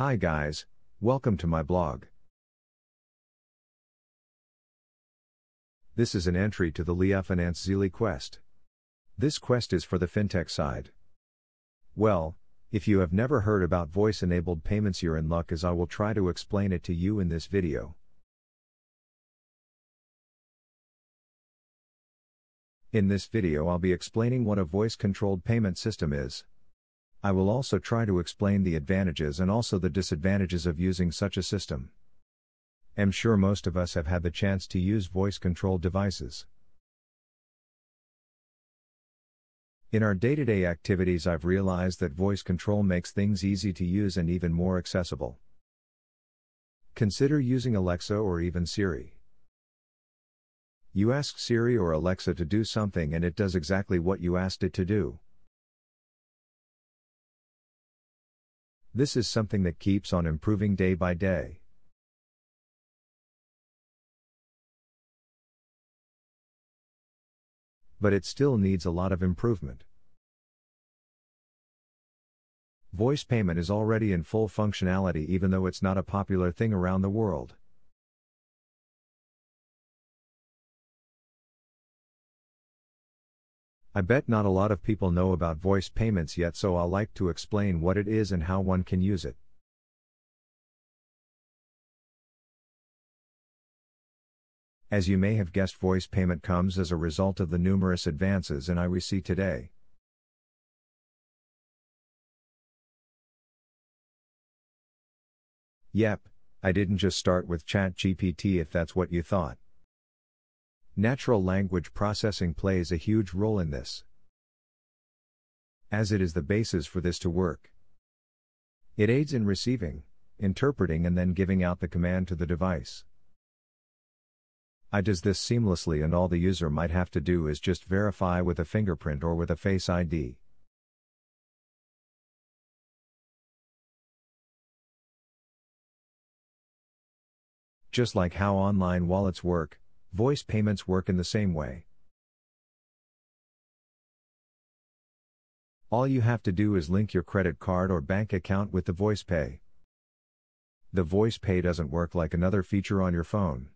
Hi guys, welcome to my blog. This is an entry to the Leo Finance Zealy quest. This quest is for the fintech side. Well, if you have never heard about voice enabled payments, you're in luck as I will try to explain it to you in this video. In this video, I'll be explaining what a voice controlled payment system is. I will also try to explain the advantages and also the disadvantages of using such a system. I'm sure most of us have had the chance to use voice controlled devices. In our day to day activities, I've realized that voice control makes things easy to use and even more accessible. Consider using Alexa or even Siri. You ask Siri or Alexa to do something and it does exactly what you asked it to do. This is something that keeps on improving day by day. But it still needs a lot of improvement. Voice payment is already in full functionality even though it's not a popular thing around the world. I bet not a lot of people know about voice payments yet, so I'll like to explain what it is and how one can use it. As you may have guessed, voice payment comes as a result of the numerous advances in IRC today. Yep, I didn't just start with ChatGPT if that's what you thought. Natural language processing plays a huge role in this, as it is the basis for this to work. It aids in receiving, interpreting, and then giving out the command to the device. AI does this seamlessly, and all the user might have to do is just verify with a fingerprint or with a Face ID. Just like how online wallets work, Voice payments work in the same way. All you have to do is link your credit card or bank account with the Voice Pay. The Voice Pay doesn't work like another feature on your phone.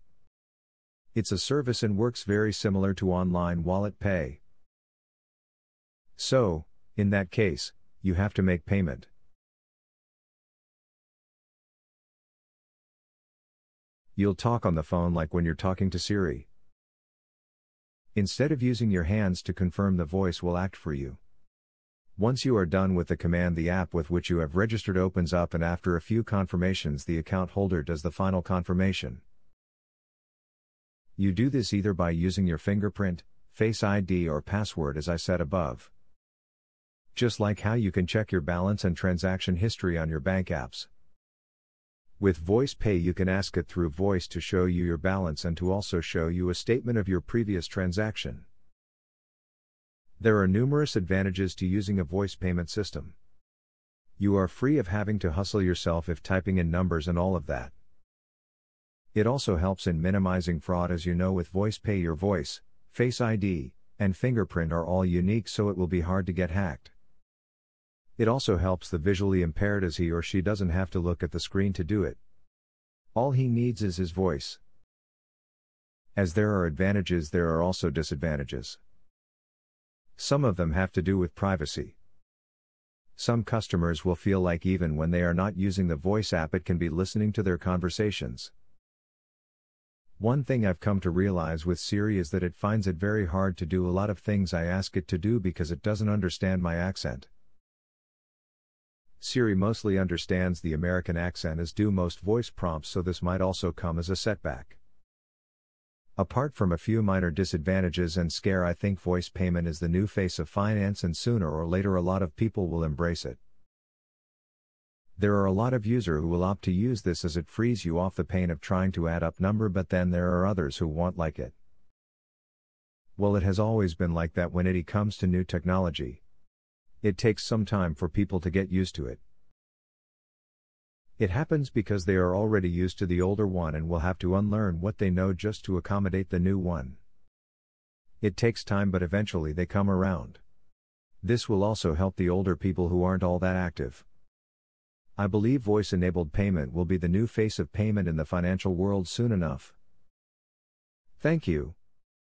It's a service and works very similar to online wallet pay. So, in that case, you have to make payment. You'll talk on the phone like when you're talking to Siri. Instead of using your hands to confirm the voice will act for you. Once you are done with the command, the app with which you have registered opens up, and after a few confirmations, the account holder does the final confirmation. You do this either by using your fingerprint, Face ID, or password, as I said above. Just like how you can check your balance and transaction history on your bank apps. With Voice Pay, you can ask it through voice to show you your balance and to also show you a statement of your previous transaction. There are numerous advantages to using a voice payment system. You are free of having to hustle yourself if typing in numbers and all of that. It also helps in minimizing fraud as you know with Voice Pay your voice, Face ID, and fingerprint are all unique so it will be hard to get hacked. It also helps the visually impaired as he or she doesn't have to look at the screen to do it. All he needs is his voice. As there are advantages, there are also disadvantages. Some of them have to do with privacy. Some customers will feel like even when they are not using the voice app, it can be listening to their conversations. One thing I've come to realize with Siri is that it finds it very hard to do a lot of things I ask it to do because it doesn't understand my accent. Siri mostly understands the American accent as do most voice prompts, so this might also come as a setback. Apart from a few minor disadvantages and scare, I think voice payment is the new face of finance, and sooner or later, a lot of people will embrace it. There are a lot of user who will opt to use this as it frees you off the pain of trying to add up number, but then there are others who won't like it. Well, it has always been like that when it comes to new technology. It takes some time for people to get used to it. It happens because they are already used to the older one and will have to unlearn what they know just to accommodate the new one. It takes time, but eventually they come around. This will also help the older people who aren't all that active. I believe voice enabled payment will be the new face of payment in the financial world soon enough. Thank you,